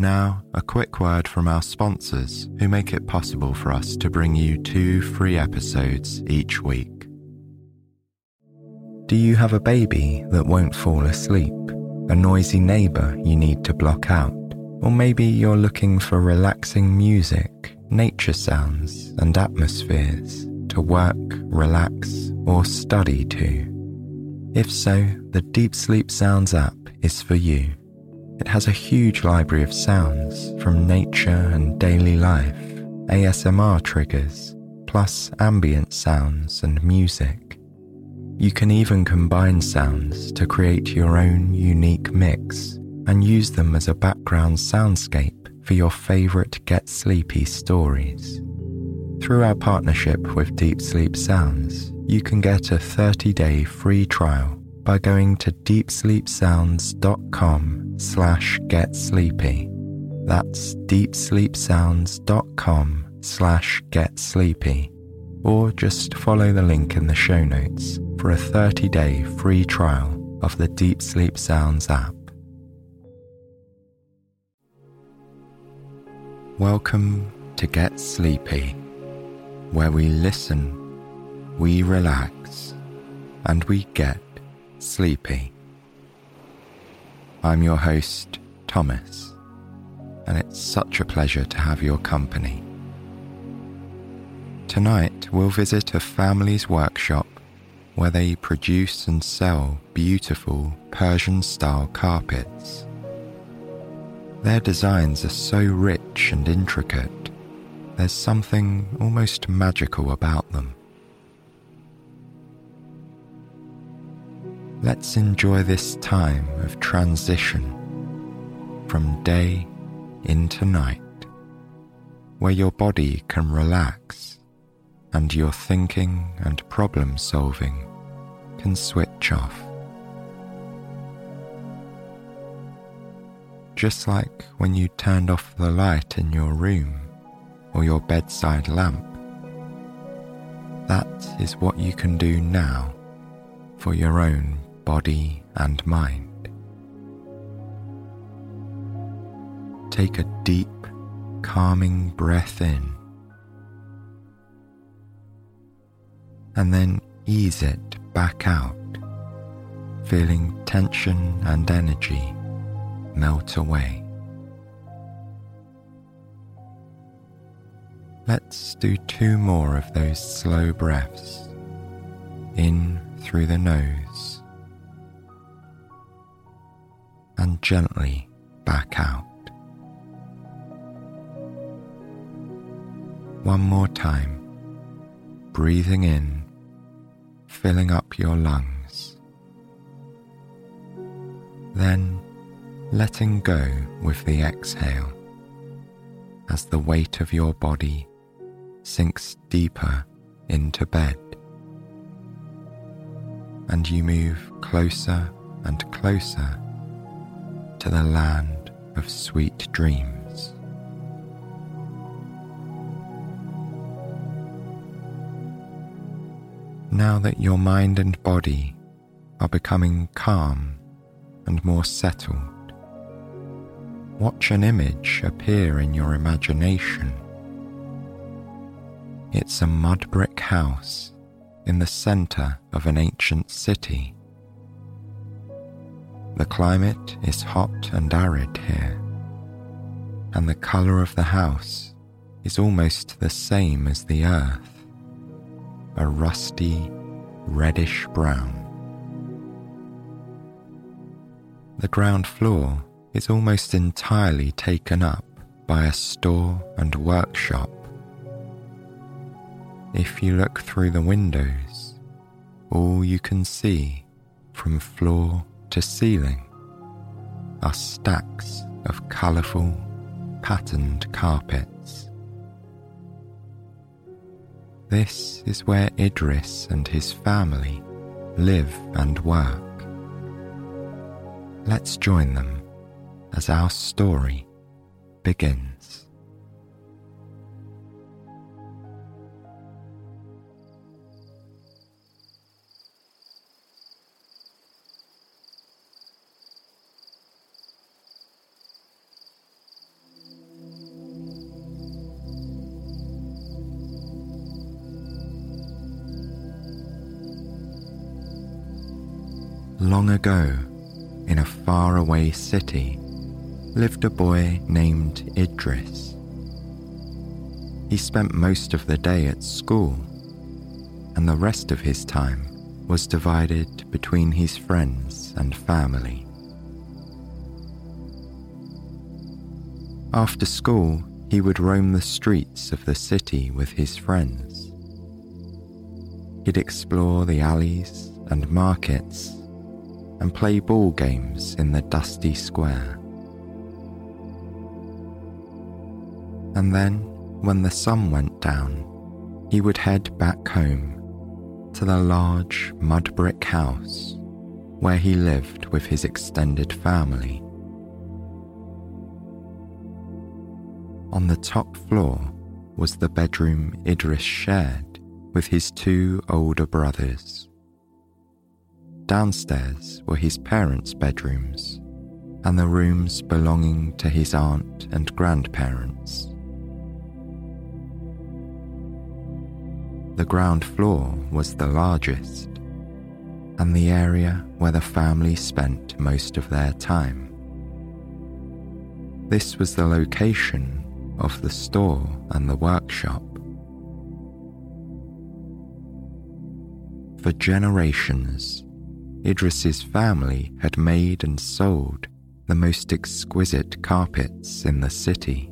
Now, a quick word from our sponsors who make it possible for us to bring you two free episodes each week. Do you have a baby that won't fall asleep? A noisy neighbour you need to block out? Or maybe you're looking for relaxing music, nature sounds, and atmospheres to work, relax, or study to? If so, the Deep Sleep Sounds app is for you. It has a huge library of sounds from nature and daily life, ASMR triggers, plus ambient sounds and music. You can even combine sounds to create your own unique mix and use them as a background soundscape for your favorite Get Sleepy stories. Through our partnership with Deep Sleep Sounds, you can get a 30 day free trial by going to deepsleepsounds.com slash get sleepy. That's deepsleepsounds.com slash get sleepy. Or just follow the link in the show notes for a 30 day free trial of the Deep Sleep Sounds app. Welcome to Get Sleepy, where we listen, we relax, and we get sleepy. I'm your host, Thomas, and it's such a pleasure to have your company. Tonight, we'll visit a family's workshop where they produce and sell beautiful Persian style carpets. Their designs are so rich and intricate, there's something almost magical about them. Let's enjoy this time of transition from day into night, where your body can relax and your thinking and problem solving can switch off. Just like when you turned off the light in your room or your bedside lamp, that is what you can do now for your own body and mind. Take a deep, calming breath in, and then ease it back out, feeling tension and energy melt away. Let's do two more of those slow breaths in through the nose and gently back out. One more time, breathing in, filling up your lungs. Then letting go with the exhale as the weight of your body sinks deeper into bed and you move closer and closer to the land of sweet dreams. Now that your mind and body are becoming calm and more settled, watch an image appear in your imagination. It's a mud brick house in the center of an ancient city the climate is hot and arid here, and the colour of the house is almost the same as the earth a rusty, reddish brown. The ground floor is almost entirely taken up by a store and workshop. If you look through the windows, all you can see from floor to ceiling are stacks of colourful, patterned carpets. This is where Idris and his family live and work. Let's join them as our story begins. Long ago, in a faraway city, lived a boy named Idris. He spent most of the day at school, and the rest of his time was divided between his friends and family. After school, he would roam the streets of the city with his friends. He'd explore the alleys and markets and play ball games in the dusty square. And then, when the sun went down, he would head back home to the large mud brick house where he lived with his extended family. On the top floor was the bedroom Idris shared with his two older brothers. Downstairs were his parents' bedrooms and the rooms belonging to his aunt and grandparents. The ground floor was the largest and the area where the family spent most of their time. This was the location of the store and the workshop. For generations, Idris's family had made and sold the most exquisite carpets in the city.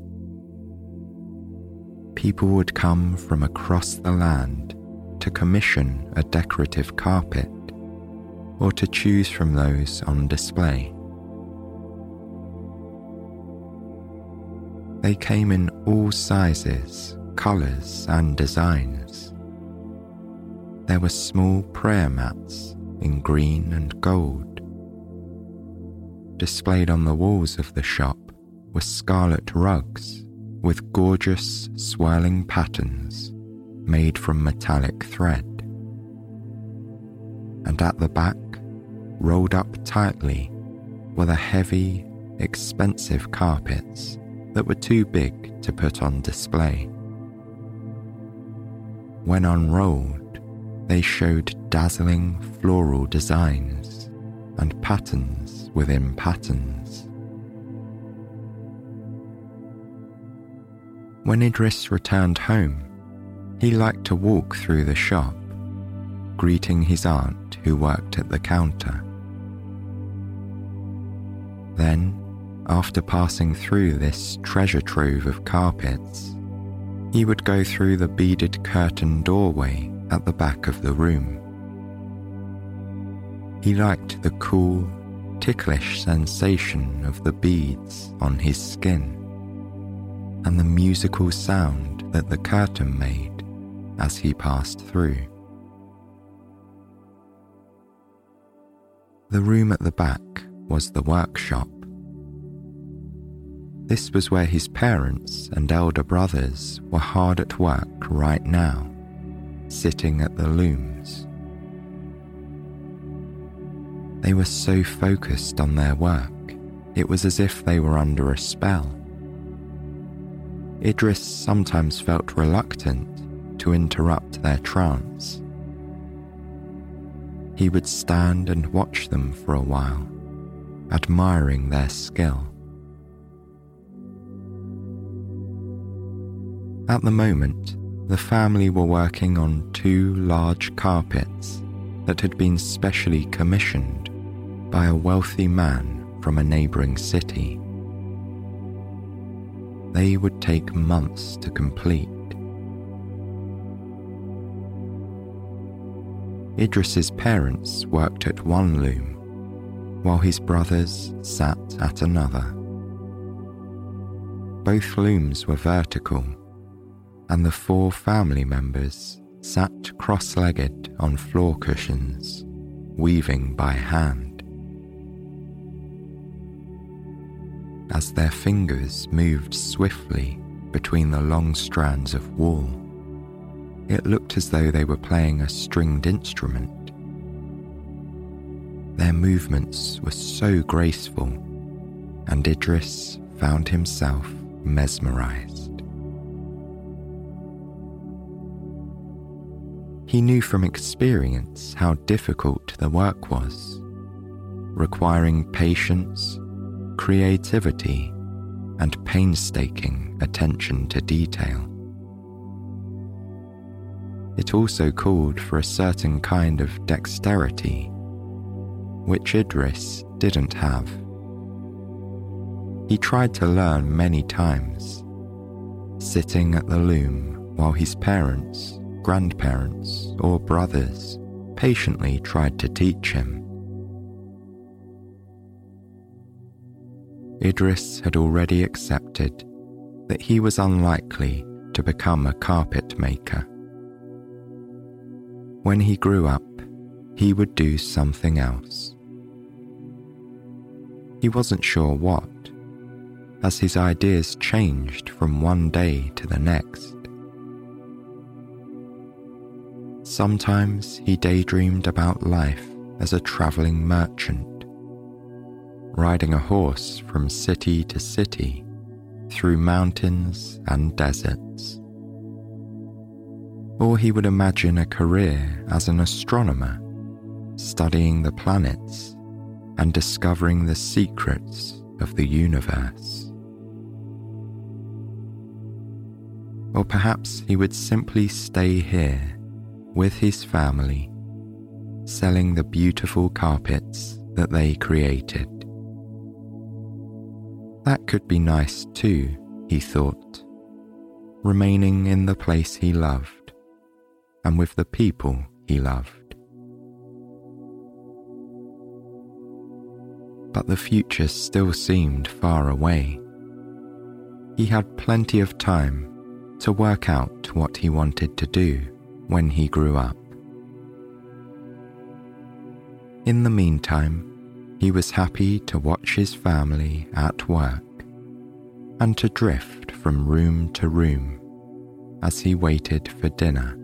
People would come from across the land to commission a decorative carpet or to choose from those on display. They came in all sizes, colours, and designs. There were small prayer mats in green and gold. Displayed on the walls of the shop were scarlet rugs with gorgeous swirling patterns made from metallic thread. And at the back, rolled up tightly, were the heavy, expensive carpets that were too big to put on display. When unrolled, they showed dazzling floral designs and patterns within patterns. When Idris returned home, he liked to walk through the shop, greeting his aunt who worked at the counter. Then, after passing through this treasure trove of carpets, he would go through the beaded curtain doorway at the back of the room. He liked the cool, ticklish sensation of the beads on his skin and the musical sound that the curtain made as he passed through. The room at the back was the workshop. This was where his parents and elder brothers were hard at work right now sitting at the looms. They were so focused on their work, it was as if they were under a spell. Idris sometimes felt reluctant to interrupt their trance. He would stand and watch them for a while, admiring their skill. At the moment, the family were working on two large carpets that had been specially commissioned by a wealthy man from a neighbouring city. They would take months to complete. Idris's parents worked at one loom while his brothers sat at another. Both looms were vertical and the four family members sat cross legged on floor cushions, weaving by hand. As their fingers moved swiftly between the long strands of wool, it looked as though they were playing a stringed instrument. Their movements were so graceful, and Idris found himself mesmerized. He knew from experience how difficult the work was, requiring patience, creativity, and painstaking attention to detail. It also called for a certain kind of dexterity, which Idris didn't have. He tried to learn many times, sitting at the loom while his parents, grandparents, or brothers patiently tried to teach him. Idris had already accepted that he was unlikely to become a carpet maker. When he grew up, he would do something else. He wasn't sure what, as his ideas changed from one day to the next. Sometimes he daydreamed about life as a travelling merchant, riding a horse from city to city through mountains and deserts. Or he would imagine a career as an astronomer, studying the planets and discovering the secrets of the universe. Or perhaps he would simply stay here with his family, selling the beautiful carpets that they created. That could be nice too, he thought, remaining in the place he loved and with the people he loved. But the future still seemed far away. He had plenty of time to work out what he wanted to do when he grew up. In the meantime, he was happy to watch his family at work and to drift from room to room as he waited for dinner.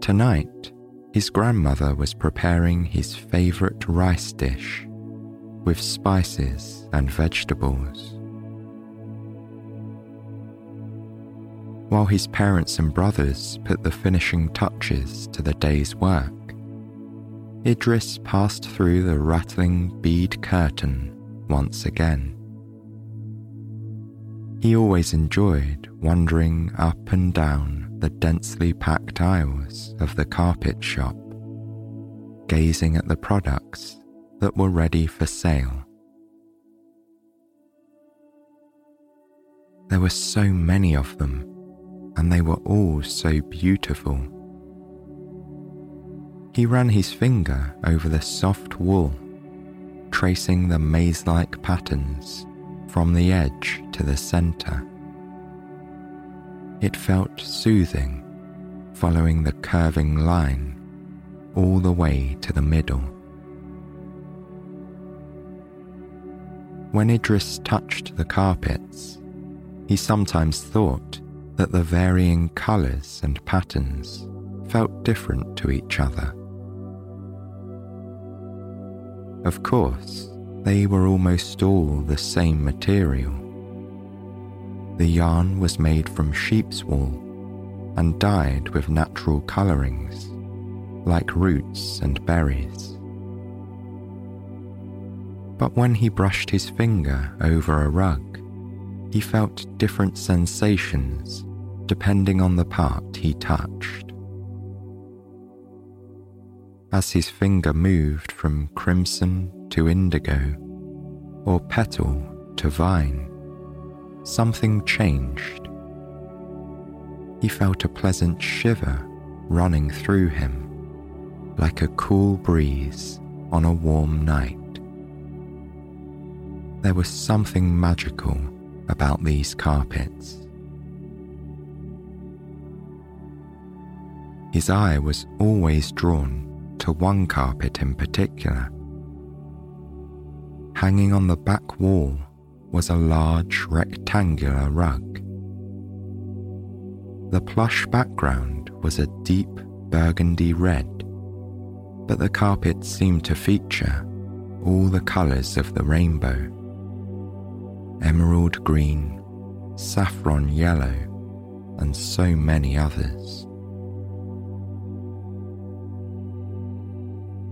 Tonight, his grandmother was preparing his favorite rice dish with spices and vegetables. while his parents and brothers put the finishing touches to the day's work. Idris passed through the rattling bead curtain once again. He always enjoyed wandering up and down the densely packed aisles of the carpet shop, gazing at the products that were ready for sale. There were so many of them and they were all so beautiful. He ran his finger over the soft wool, tracing the maze like patterns from the edge to the center. It felt soothing, following the curving line all the way to the middle. When Idris touched the carpets, he sometimes thought that the varying colours and patterns felt different to each other. Of course, they were almost all the same material. The yarn was made from sheep's wool and dyed with natural colourings, like roots and berries. But when he brushed his finger over a rug, he felt different sensations depending on the part he touched. As his finger moved from crimson to indigo, or petal to vine, something changed. He felt a pleasant shiver running through him, like a cool breeze on a warm night. There was something magical about these carpets. his eye was always drawn to one carpet in particular. Hanging on the back wall was a large rectangular rug. The plush background was a deep burgundy red, but the carpet seemed to feature all the colours of the rainbow emerald green, saffron yellow, and so many others.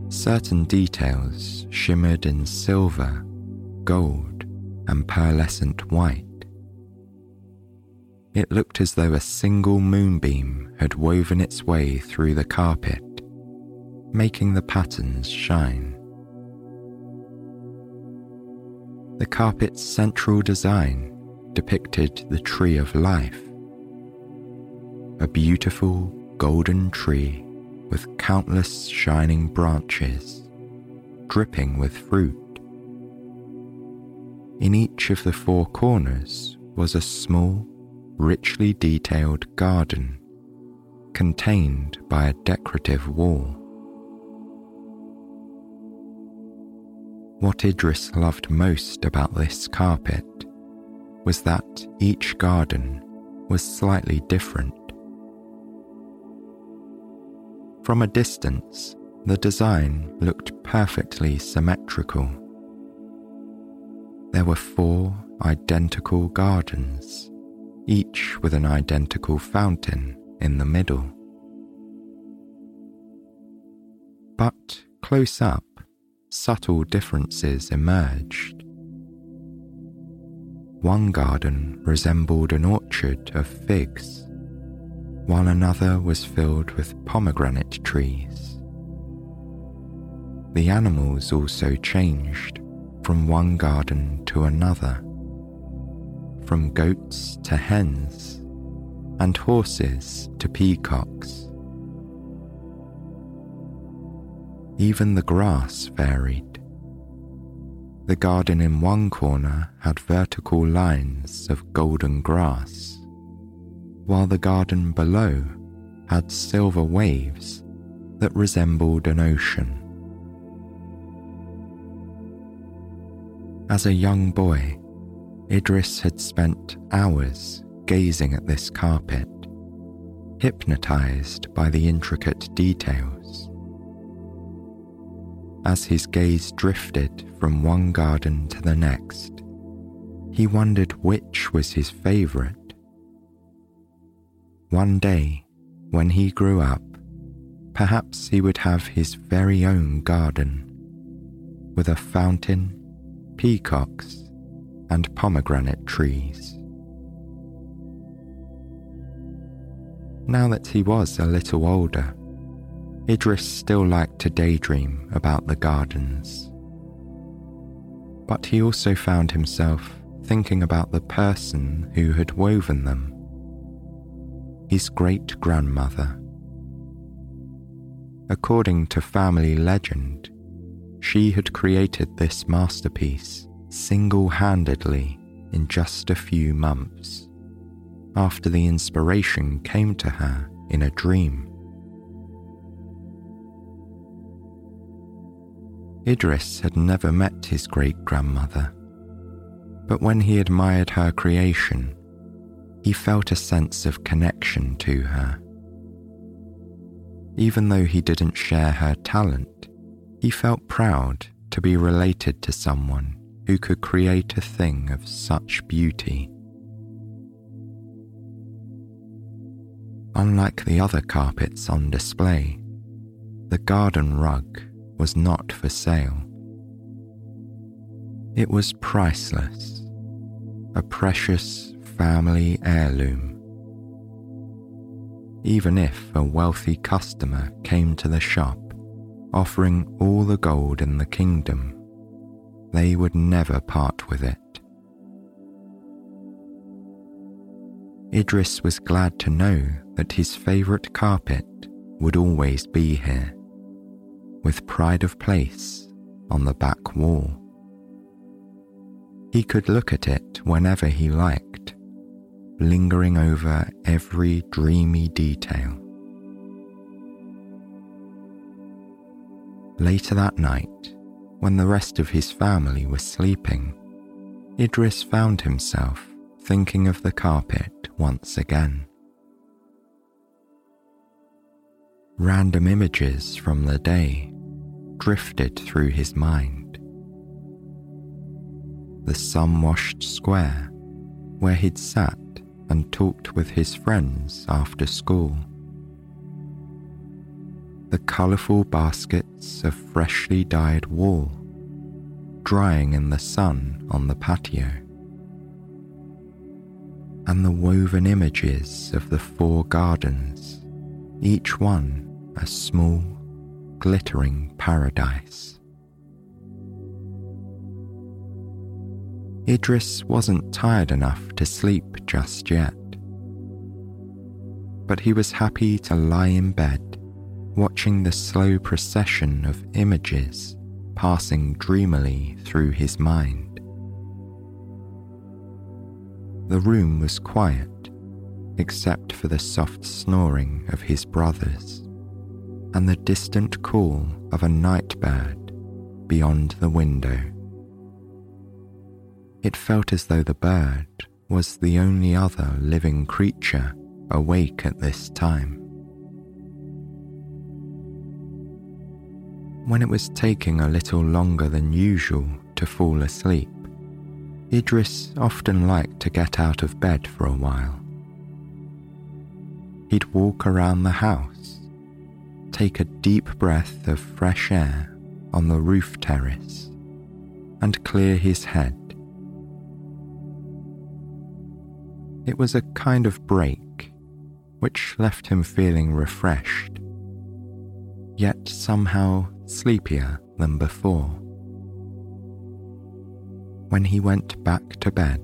Certain details shimmered in silver, gold, and pearlescent white. It looked as though a single moonbeam had woven its way through the carpet, making the patterns shine. The carpet's central design depicted the tree of life, a beautiful golden tree with countless shining branches, dripping with fruit. In each of the four corners was a small, richly detailed garden contained by a decorative wall. What Idris loved most about this carpet was that each garden was slightly different. From a distance, the design looked perfectly symmetrical. There were four identical gardens, each with an identical fountain in the middle. But close up, subtle differences emerged. One garden resembled an orchard of figs while another was filled with pomegranate trees. The animals also changed from one garden to another, from goats to hens, and horses to peacocks. Even the grass varied. The garden in one corner had vertical lines of golden grass while the garden below had silver waves that resembled an ocean. As a young boy, Idris had spent hours gazing at this carpet, hypnotized by the intricate details. As his gaze drifted from one garden to the next, he wondered which was his favorite one day, when he grew up, perhaps he would have his very own garden with a fountain, peacocks, and pomegranate trees. Now that he was a little older, Idris still liked to daydream about the gardens. But he also found himself thinking about the person who had woven them his great grandmother. According to family legend, she had created this masterpiece single handedly in just a few months after the inspiration came to her in a dream. Idris had never met his great grandmother, but when he admired her creation, he felt a sense of connection to her. Even though he didn't share her talent, he felt proud to be related to someone who could create a thing of such beauty. Unlike the other carpets on display, the garden rug was not for sale. It was priceless, a precious family heirloom. Even if a wealthy customer came to the shop offering all the gold in the kingdom, they would never part with it. Idris was glad to know that his favourite carpet would always be here, with pride of place on the back wall. He could look at it whenever he liked lingering over every dreamy detail. Later that night, when the rest of his family was sleeping, Idris found himself thinking of the carpet once again. Random images from the day drifted through his mind. The sun washed square where he'd sat and talked with his friends after school. The colourful baskets of freshly dyed wool drying in the sun on the patio. And the woven images of the four gardens, each one a small, glittering paradise. Idris wasn't tired enough to sleep just yet, but he was happy to lie in bed watching the slow procession of images passing dreamily through his mind. The room was quiet except for the soft snoring of his brothers and the distant call of a night bird beyond the window. It felt as though the bird was the only other living creature awake at this time. When it was taking a little longer than usual to fall asleep, Idris often liked to get out of bed for a while. He'd walk around the house take a deep breath of fresh air on the roof terrace and clear his head. It was a kind of break which left him feeling refreshed, yet somehow sleepier than before. When he went back to bed,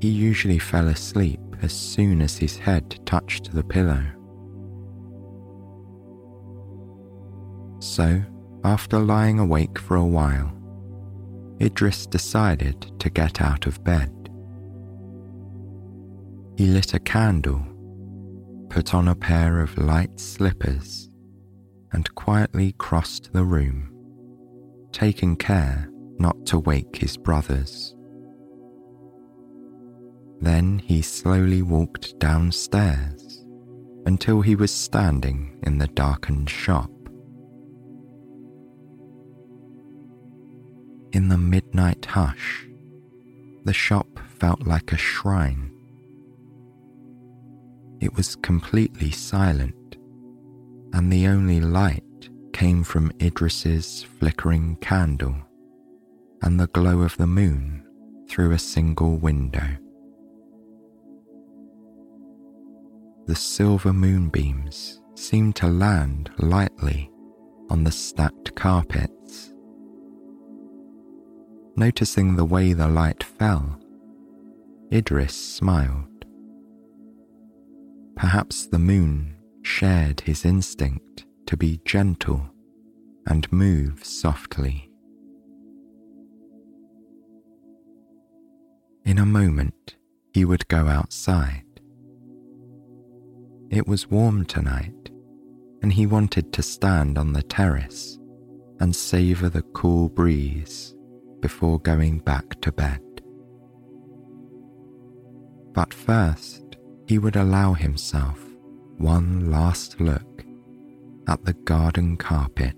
he usually fell asleep as soon as his head touched the pillow. So, after lying awake for a while, Idris decided to get out of bed. He lit a candle, put on a pair of light slippers, and quietly crossed the room, taking care not to wake his brothers. Then he slowly walked downstairs until he was standing in the darkened shop. In the midnight hush, the shop felt like a shrine. It was completely silent, and the only light came from Idris's flickering candle and the glow of the moon through a single window. The silver moonbeams seemed to land lightly on the stacked carpets Noticing the way the light fell, Idris smiled. Perhaps the moon shared his instinct to be gentle and move softly. In a moment, he would go outside. It was warm tonight, and he wanted to stand on the terrace and savour the cool breeze before going back to bed. But first, he would allow himself one last look at the garden carpet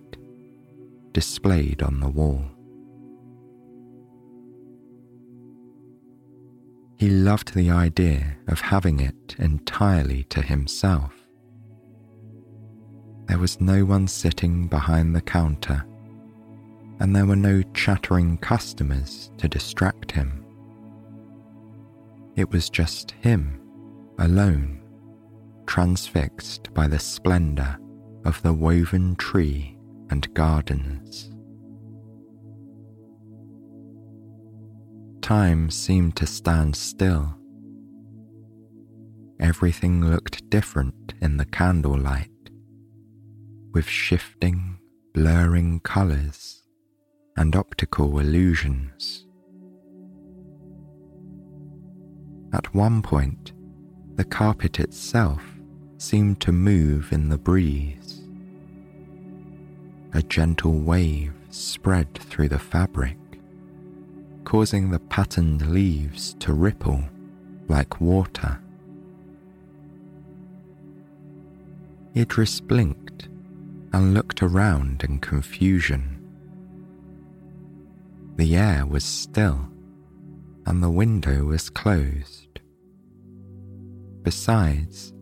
displayed on the wall. He loved the idea of having it entirely to himself. There was no one sitting behind the counter and there were no chattering customers to distract him. It was just him, alone, transfixed by the splendour of the woven tree and gardens. Time seemed to stand still. Everything looked different in the candlelight, with shifting, blurring colours and optical illusions. At one point, the carpet itself seemed to move in the breeze. a gentle wave spread through the fabric, causing the patterned leaves to ripple like water. Idris blinked and looked around in confusion. The air was still and the window was closed. Besides,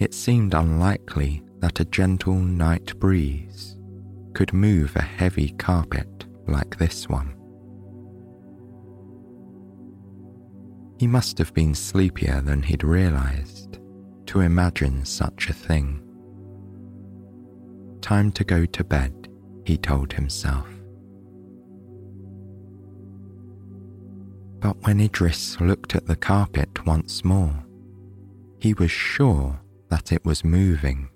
it seemed unlikely that a gentle night breeze could move a heavy carpet like this one. He must have been sleepier than he'd realized to imagine such a thing. Time to go to bed, he told himself. But when Idris looked at the carpet once more, he was sure that it was moving,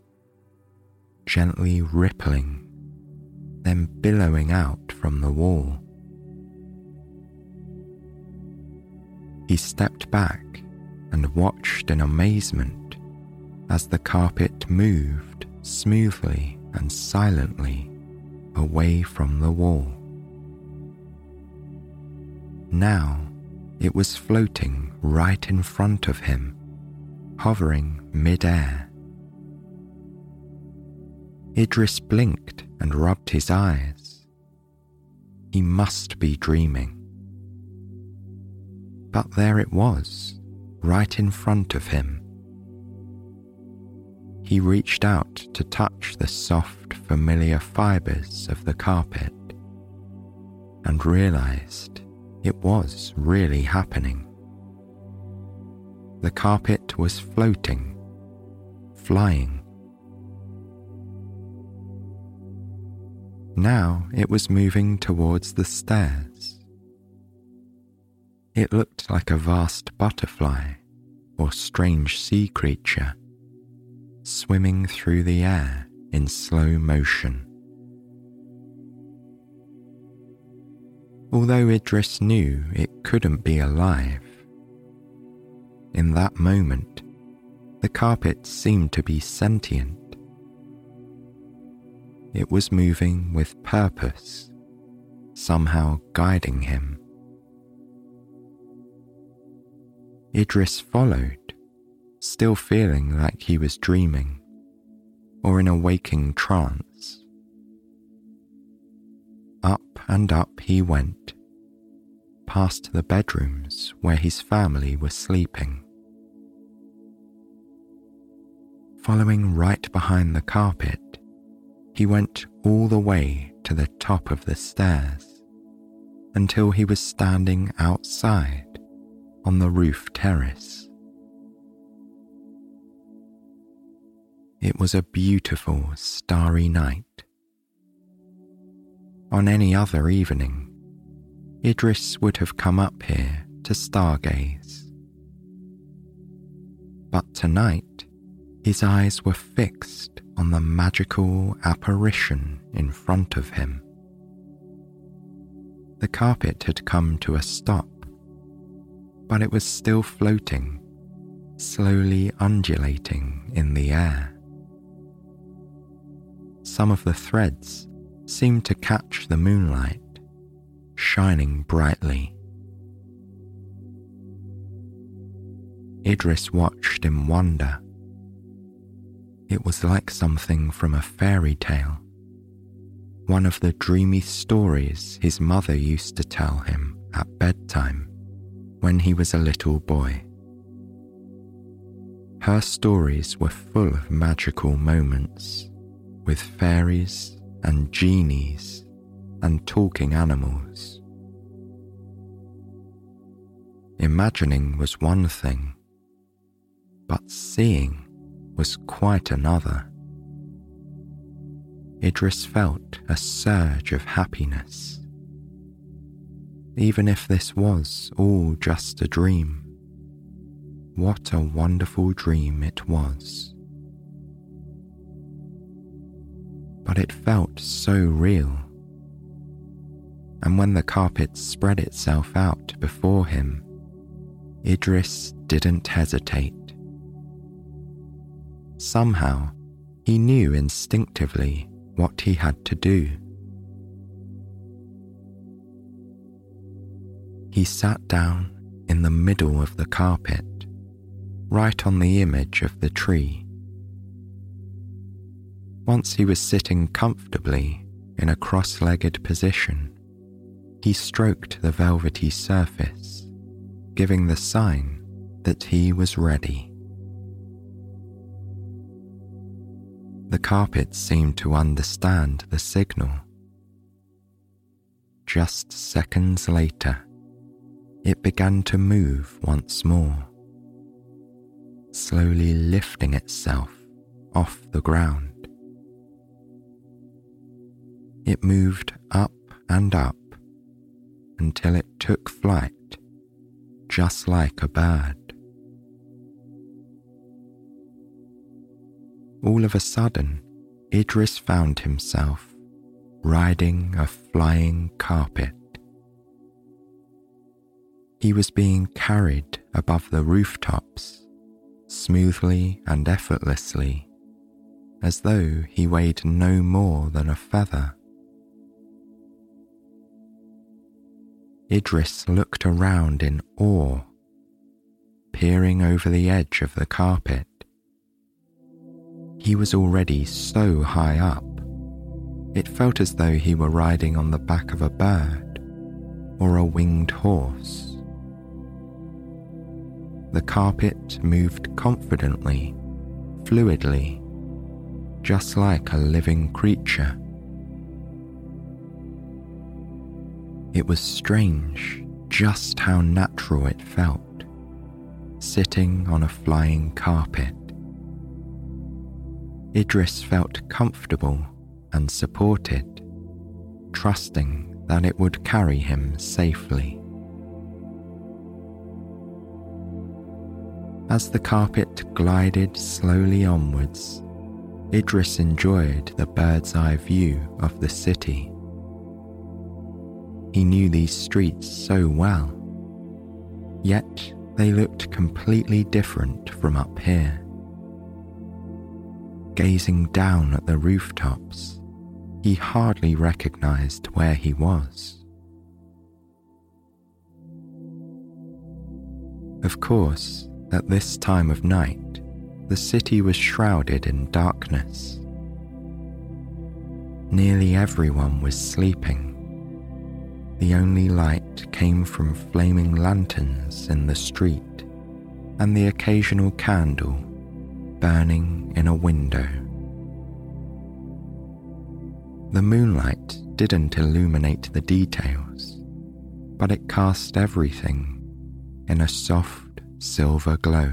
gently rippling, then billowing out from the wall. He stepped back and watched in amazement as the carpet moved smoothly and silently away from the wall. Now it was floating right in front of him, hovering mid-air. Idris blinked and rubbed his eyes. He must be dreaming. But there it was, right in front of him. He reached out to touch the soft, familiar fibres of the carpet and realized it was really happening. The carpet was floating, flying. Now it was moving towards the stairs. It looked like a vast butterfly or strange sea creature swimming through the air in slow motion. Although Idris knew it couldn't be alive, in that moment, the carpet seemed to be sentient. It was moving with purpose, somehow guiding him. Idris followed, still feeling like he was dreaming or in a waking trance. Up and up he went, past the bedrooms where his family were sleeping. Following right behind the carpet, he went all the way to the top of the stairs until he was standing outside on the roof terrace. It was a beautiful starry night. On any other evening, Idris would have come up here to stargaze. But tonight, his eyes were fixed on the magical apparition in front of him. The carpet had come to a stop but it was still floating, slowly undulating in the air. Some of the threads seemed to catch the moonlight, shining brightly. Idris watched in wonder. It was like something from a fairy tale, one of the dreamy stories his mother used to tell him at bedtime when he was a little boy. Her stories were full of magical moments with fairies and genies and talking animals. Imagining was one thing, but seeing was quite another. Idris felt a surge of happiness even if this was all just a dream. What a wonderful dream it was. But it felt so real. And when the carpet spread itself out before him, Idris didn't hesitate. Somehow, he knew instinctively what he had to do. He sat down in the middle of the carpet, right on the image of the tree. Once he was sitting comfortably in a cross legged position, he stroked the velvety surface, giving the sign that he was ready. The carpet seemed to understand the signal. Just seconds later, it began to move once more, slowly lifting itself off the ground. It moved up and up until it took flight, just like a bird. All of a sudden, Idris found himself riding a flying carpet. He was being carried above the rooftops, smoothly and effortlessly, as though he weighed no more than a feather. Idris looked around in awe, peering over the edge of the carpet. He was already so high up, it felt as though he were riding on the back of a bird or a winged horse. The carpet moved confidently, fluidly, just like a living creature. It was strange just how natural it felt, sitting on a flying carpet. Idris felt comfortable and supported, trusting that it would carry him safely. As the carpet glided slowly onwards, Idris enjoyed the bird's eye view of the city. He knew these streets so well, yet they looked completely different from up here. Gazing down at the rooftops, he hardly recognized where he was. Of course, at this time of night, the city was shrouded in darkness. Nearly everyone was sleeping. The only light came from flaming lanterns in the street and the occasional candle burning in a window. The moonlight didn't illuminate the details, but it cast everything in a soft silver glow.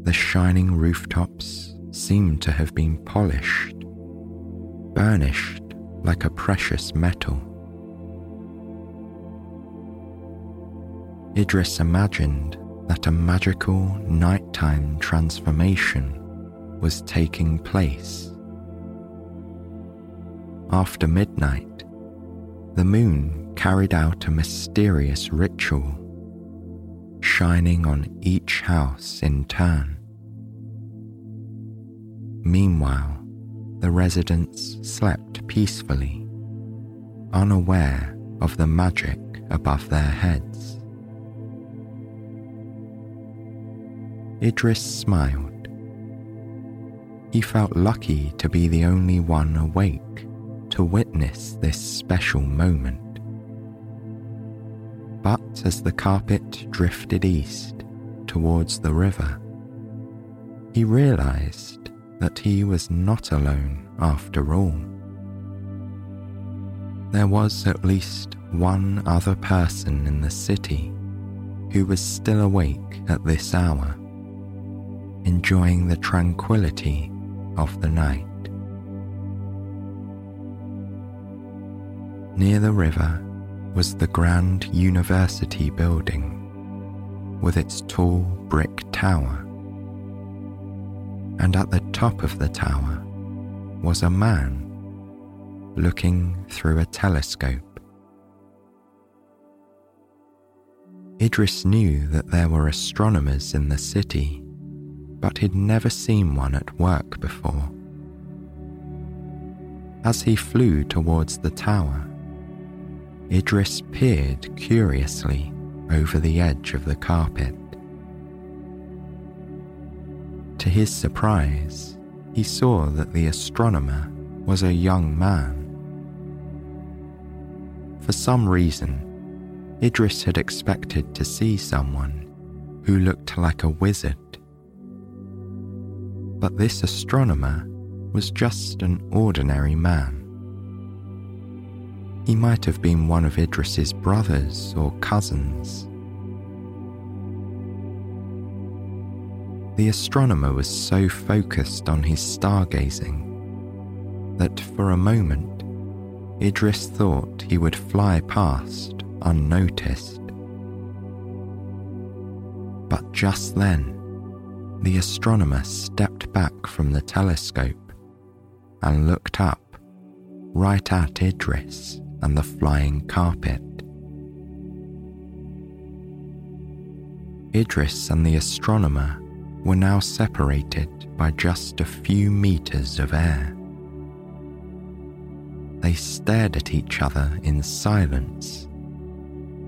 The shining rooftops seemed to have been polished, burnished like a precious metal. Idris imagined that a magical nighttime transformation was taking place. After midnight, the moon carried out a mysterious ritual shining on each house in turn. Meanwhile, the residents slept peacefully, unaware of the magic above their heads. Idris smiled. He felt lucky to be the only one awake to witness this special moment. But as the carpet drifted east towards the river, he realized that he was not alone after all. There was at least one other person in the city who was still awake at this hour, enjoying the tranquility of the night. Near the river, was the grand university building with its tall brick tower. And at the top of the tower was a man looking through a telescope. Idris knew that there were astronomers in the city, but he'd never seen one at work before. As he flew towards the tower, Idris peered curiously over the edge of the carpet. To his surprise, he saw that the astronomer was a young man. For some reason, Idris had expected to see someone who looked like a wizard. But this astronomer was just an ordinary man. He might have been one of Idris's brothers or cousins. The astronomer was so focused on his stargazing that for a moment Idris thought he would fly past unnoticed. But just then, the astronomer stepped back from the telescope and looked up right at Idris and the flying carpet. Idris and the astronomer were now separated by just a few meters of air. They stared at each other in silence,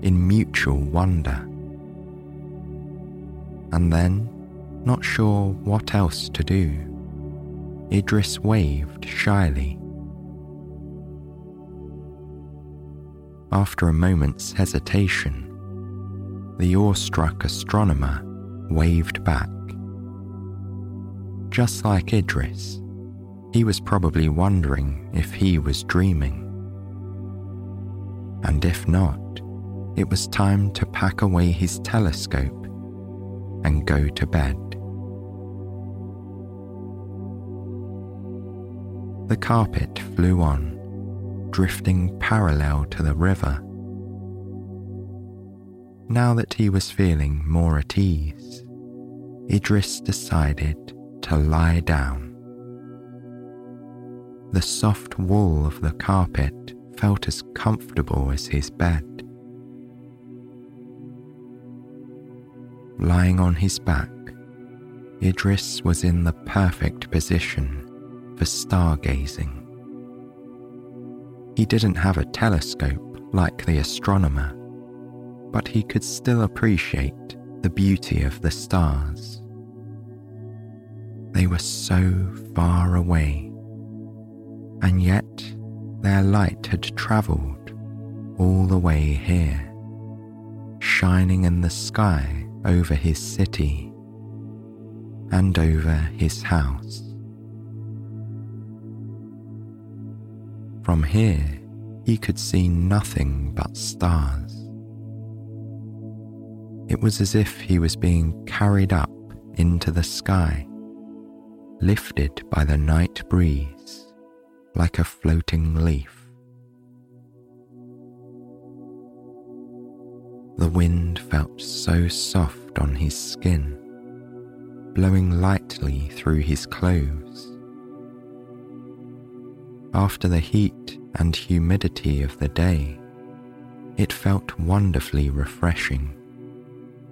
in mutual wonder. And then, not sure what else to do, Idris waved shyly. After a moment's hesitation, the awestruck astronomer waved back. Just like Idris, he was probably wondering if he was dreaming. And if not, it was time to pack away his telescope and go to bed. The carpet flew on, drifting parallel to the river. Now that he was feeling more at ease, Idris decided to lie down. The soft wool of the carpet felt as comfortable as his bed. Lying on his back, Idris was in the perfect position for stargazing. He didn't have a telescope like the astronomer, but he could still appreciate the beauty of the stars. They were so far away, and yet their light had travelled all the way here, shining in the sky over his city and over his house. From here, he could see nothing but stars. It was as if he was being carried up into the sky, lifted by the night breeze like a floating leaf. The wind felt so soft on his skin, blowing lightly through his clothes. After the heat and humidity of the day, it felt wonderfully refreshing,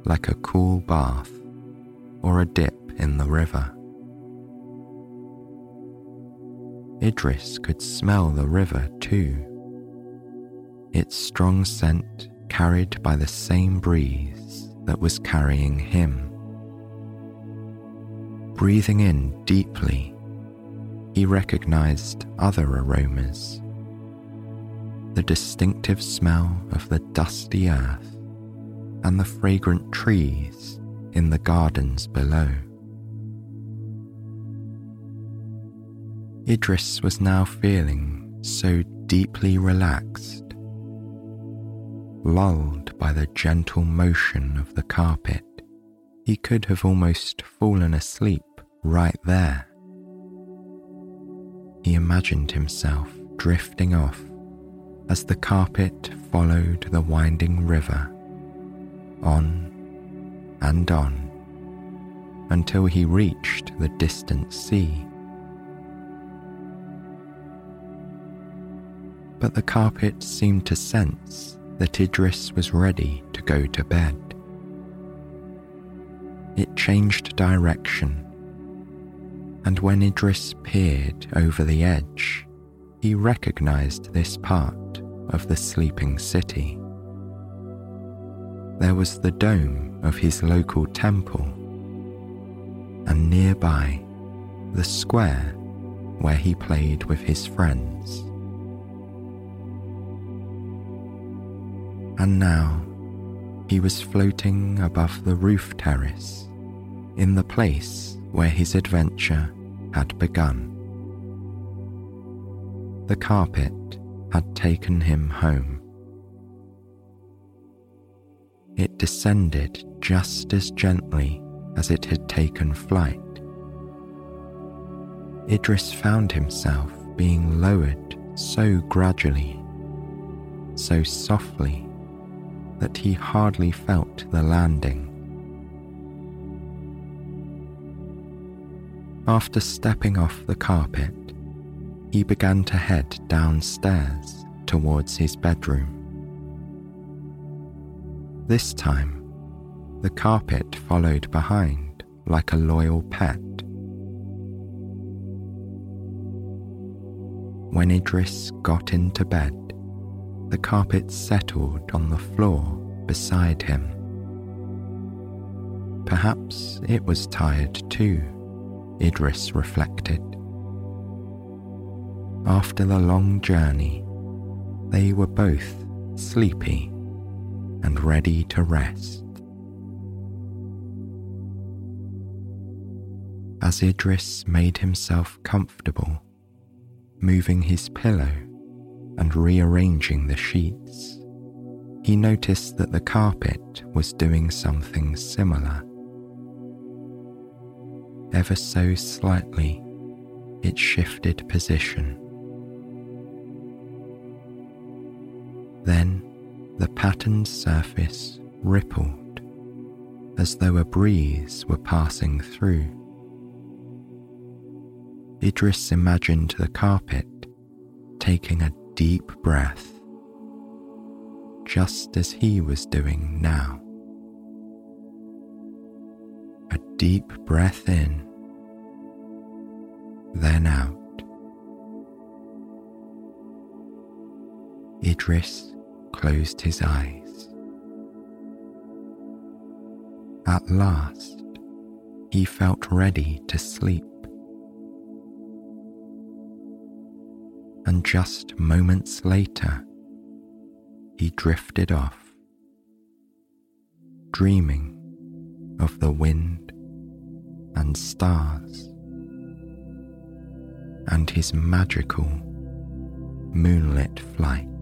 like a cool bath or a dip in the river. Idris could smell the river too. Its strong scent carried by the same breeze that was carrying him. Breathing in deeply, he recognized other aromas the distinctive smell of the dusty earth and the fragrant trees in the gardens below. Idris was now feeling so deeply relaxed lulled by the gentle motion of the carpet, he could have almost fallen asleep right there. He imagined himself drifting off as the carpet followed the winding river, on and on, until he reached the distant sea. But the carpet seemed to sense that Idris was ready to go to bed. It changed direction, and when Idris peered over the edge, he recognized this part of the sleeping city. There was the dome of his local temple, and nearby, the square where he played with his friends. And now he was floating above the roof terrace in the place where his adventure had begun. The carpet had taken him home. It descended just as gently as it had taken flight. Idris found himself being lowered so gradually, so softly, that he hardly felt the landing. After stepping off the carpet, he began to head downstairs towards his bedroom. This time, the carpet followed behind like a loyal pet. When Idris got into bed, the carpet settled on the floor beside him. Perhaps it was tired too Idris reflected. After the long journey, they were both sleepy and ready to rest. As Idris made himself comfortable, moving his pillow and rearranging the sheets, he noticed that the carpet was doing something similar ever so slightly, it shifted position. Then the patterned surface rippled as though a breeze were passing through. Idris imagined the carpet taking a deep breath, just as he was doing now. A deep breath in, then out. Idris closed his eyes. At last, he felt ready to sleep. And just moments later, he drifted off, dreaming of the wind and stars and his magical moonlit flight.